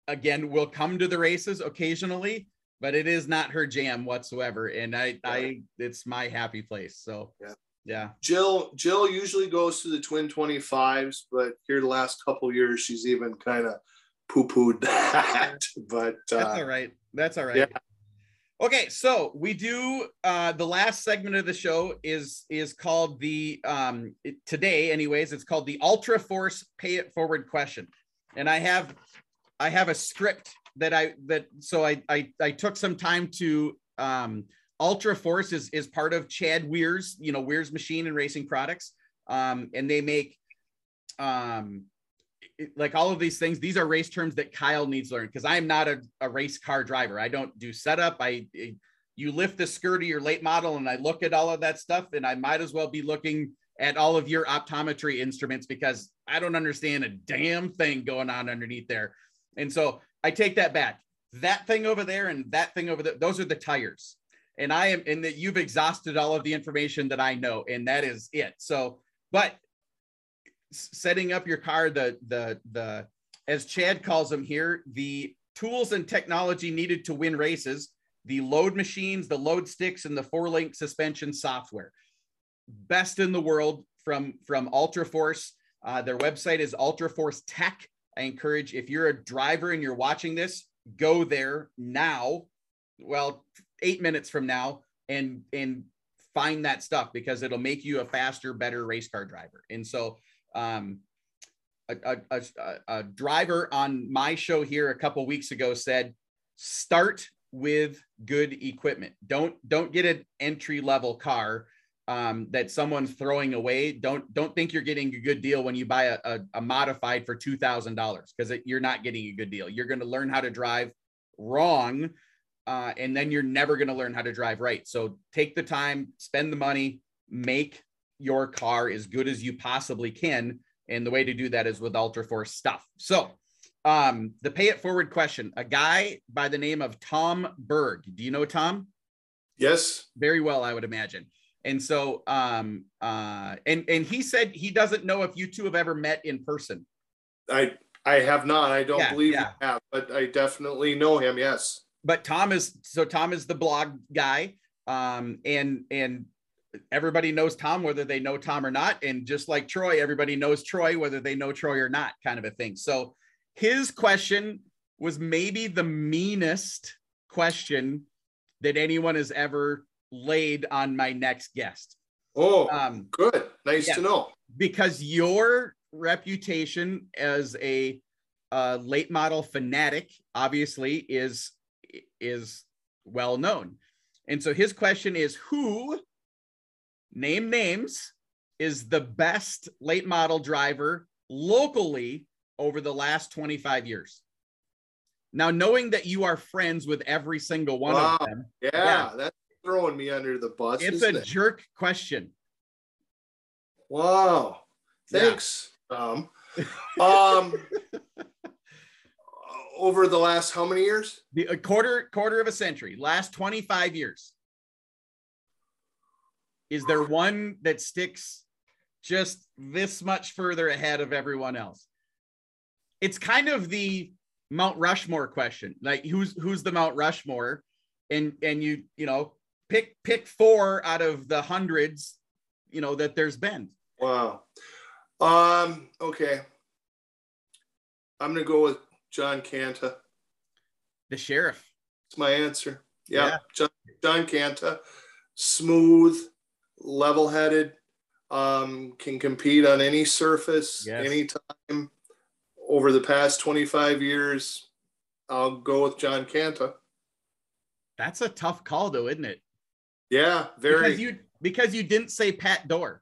again will come to the races occasionally, but it is not her jam whatsoever. And I I it's my happy place. So Yeah. Yeah. jill jill usually goes to the twin 25s but here the last couple years she's even kind of poo pooed that, but uh, That's all right. That's all right. yeah. Okay, so we do uh the last segment of the show is is called the um it- today anyways it's called the Ultra Force Pay It Forward question. And I have I have a script that I that so I I I took some time to um Ultra Force is is part of Chad Weir's, you know, Weir's Machine and Racing Products. Um and they make um like all of these things these are race terms that kyle needs to learn because i'm not a, a race car driver. I don't do setup. I I- you lift the skirt of your late model and i look at all of that stuff and i might as well be looking at all of your optometry instruments because i don't understand a damn thing going on underneath there. And so i take that back. That thing over there and that thing over there those are the tires and i am and that you've exhausted all of the information that i know and that is it. So but setting up your car the the the as chad calls them here the tools and technology needed to win races the load machines the load sticks and the four link suspension software. Best in the world from from UltraForce. uh, their website is UltraForce tech. I encourage if you're a driver and you're watching this go there now. Well eight minutes from now and and find that stuff because it'll make you a faster better race car driver and so um, a, a, a, a driver on my show here a couple weeks ago said, start with good equipment. Don't don't get an entry level car um, that someone's throwing away. Don't don't think you're getting a good deal when you buy a, a, modified for two thousand dollars because you're not getting a good deal. You're going to learn how to drive wrong, uh, and then you're never going to learn how to drive right. So take the time, spend the money, make your car as good as you possibly can. And the way to do that is with Ultra Force stuff. So, um, the pay it forward question a guy by the name of Tom Berg. Do you know Tom? yes, Very well, I would imagine. And so, um, uh, and and he said he doesn't know if you two have ever met in person. I I have not. I don't Yeah, believe yeah. Have, but I definitely know him. Yes. But Tom is so Tom is the blog guy. Um, and and everybody knows Tom whether they know Tom or not. And just like Troy, everybody knows Troy whether they know Troy or not, kind of a thing. So his question was maybe the meanest question that anyone has ever laid on my next guest. Oh, Um, good. Nice yeah. to know. because your reputation as a uh, late model fanatic obviously is is well known and so his question is who name names is the best late model driver locally over the last 25 years now knowing that you are friends with every single one Wow. of them Yeah, Yeah. that's throwing me under the bus. it's a it? jerk question Wow. Yeah. Thanks. Um, um, over the last how many years? the a quarter quarter of a century last 25 years is there one that sticks just this much further ahead of everyone else it's kind of the mount rushmore question like who's who's the mount rushmore and and you you know pick pick four out of the hundreds you know that there's been Wow. Um, okay. I'm gonna go with John Canta. the sheriff It's my answer. Yeah, Yeah. John, John Canta, smooth, level-headed, um, can compete on any surface, Yes. anytime. Over the past 25 years, I'll go with John Canta. that's a tough call though isn't it Yeah, very. because you because you didn't say Pat Doar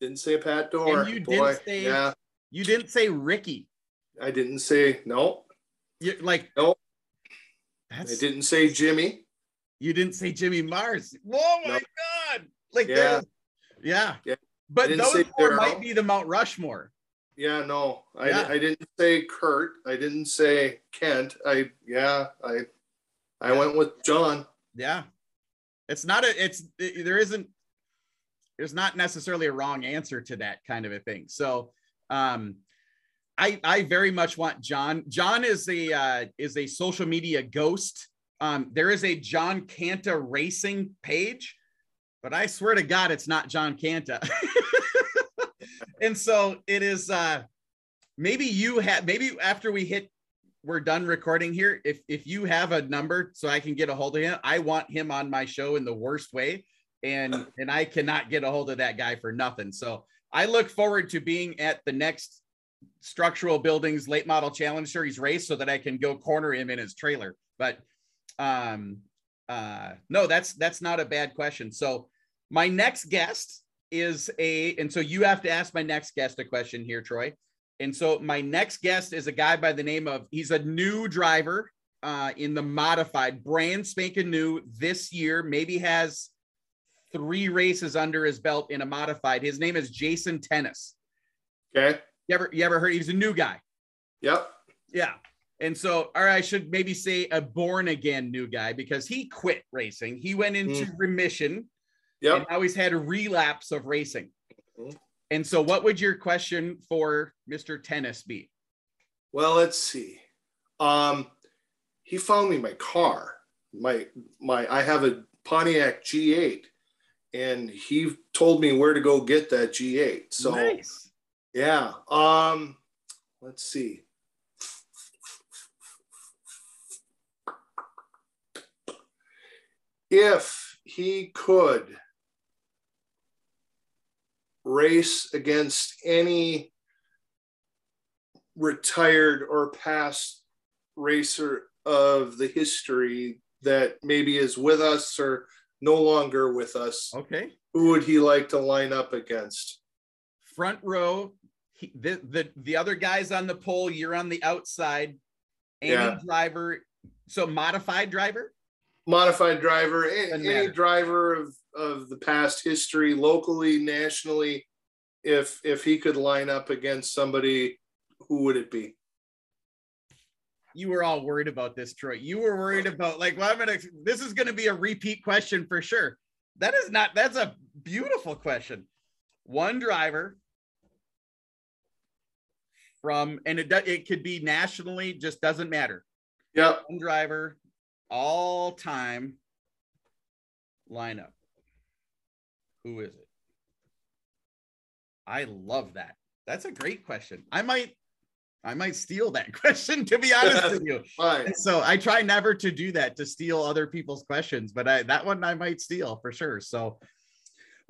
didn't say Pat Doar. And you Boy, didn't say- yeah, you didn't say ricky I didn't say no. You like Nope. I didn't say Jimmy. you didn't say Jimmy Mars. Whoa my No. god! Like Yeah. yeah, Yeah. But those four might be the Mount Rushmore. Yeah, no, I, Yeah. I didn't say Kurt. I didn't say Kent. I yeah, I I Yeah. went with John. Yeah, it's not a. It's it- there isn't. There's not necessarily a wrong answer to that kind of a thing. So, um, I I very much want John. John is a uh, is a social media ghost. Um, there is a John Canta racing page, but I swear to God, it's not John Canta. and so it is. Uh, maybe you have. maybe after we hit we're done recording here, if if you have a number so I can get a hold of him, I want him on my show in the worst way, and and I cannot get a hold of that guy for nothing. So I look forward to being at the next structural buildings late model challenge series race so that I can go corner him in his trailer. But um uh no, that's that's not a bad question. So my next guest is a and so you have to ask my next guest a question here, Troy. And so my next guest is a guy by the name of he's a new driver uh, in the modified, brand spanking new this year. Maybe has three races under his belt in a modified. His name is Jason Tennis. Okay. You ever you ever heard? He's a new guy. Yep. Yeah. And so, or I should maybe say a born again new guy because he quit racing. He went into mm. remission. Yep. And now he's had a relapse of racing. Mm. And so, what would your question for Mr. Tennis be? Well, let's see. Um, he found me my car. My my I have a Pontiac G8, and he told me where to go get that G8. So, nice. Yeah. Um, let's see. If he could race against any retired or past racer of the history that maybe is with us or no longer with us. Okay. Who would he like to line up against? Front row. He, the, the the other guys on the pole. You're on the outside. Any yeah. driver. So modified driver. Modified driver. Any, any driver of of the past history, locally, nationally. If if he could line up against somebody, who would it be? you were all worried about this, Troy. You were worried about like, well, I'm gonna. This is gonna be a repeat question for sure. That is not. That's a beautiful question. One driver from, and it it could be nationally, just doesn't matter. Yeah. One driver, all time lineup. Who is it? I love that. That's a great question. I might I might steal that question to be honest with you. Fine. So I try never to do that to steal other people's questions, but I that one I might steal for sure. So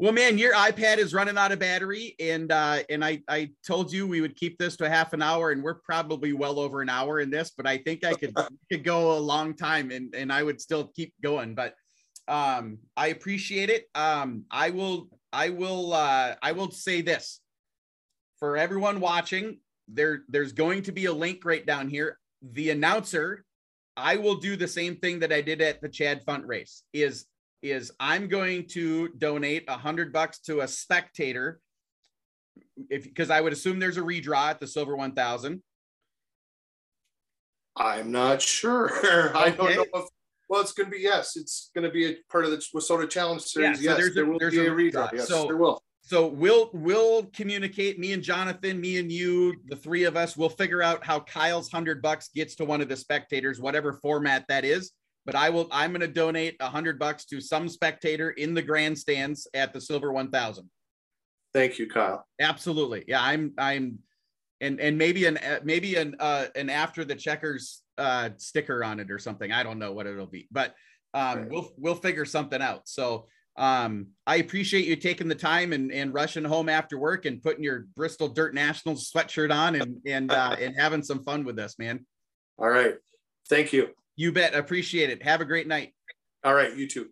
well, man, your iPad is running out of battery, and uh, and I I told you we would keep this to half an hour, and we're probably well over an hour in this, but I think I could could go a long time, and and I would still keep going. But um, I appreciate it. Um, I will I will uh, I will say this for everyone watching there there's going to be a link right down here. The announcer, I will do the same thing that I did at the Chad Funt race. Is is I'm going to donate a hundred bucks to a spectator, if because I would assume there's a redraw at the Silver One Thousand. I'm not sure. Okay. I don't know if well, it's going to be yes. It's going to be a part of the WISSOTA Challenge Series. Yeah, so yes, there will be a, a redraw. Yes, so, there will so we'll we'll communicate me and jonathan me and you the three of us will figure out how kyle's hundred bucks gets to one of the spectators whatever format that is but i will i'm going to donate a hundred bucks to some spectator in the grandstands at the silver 1000 thank you kyle absolutely yeah i'm i'm and and maybe an maybe an uh an after the checkers uh sticker on it or something i don't know what it'll be but um right. we'll we'll figure something out so um, I appreciate you taking the time and, and rushing home after work and putting your Bristol Dirt Nationals sweatshirt on and and uh, and having some fun with us, man. All right. Thank you. You bet. Appreciate it. Have a great night. All right. You too.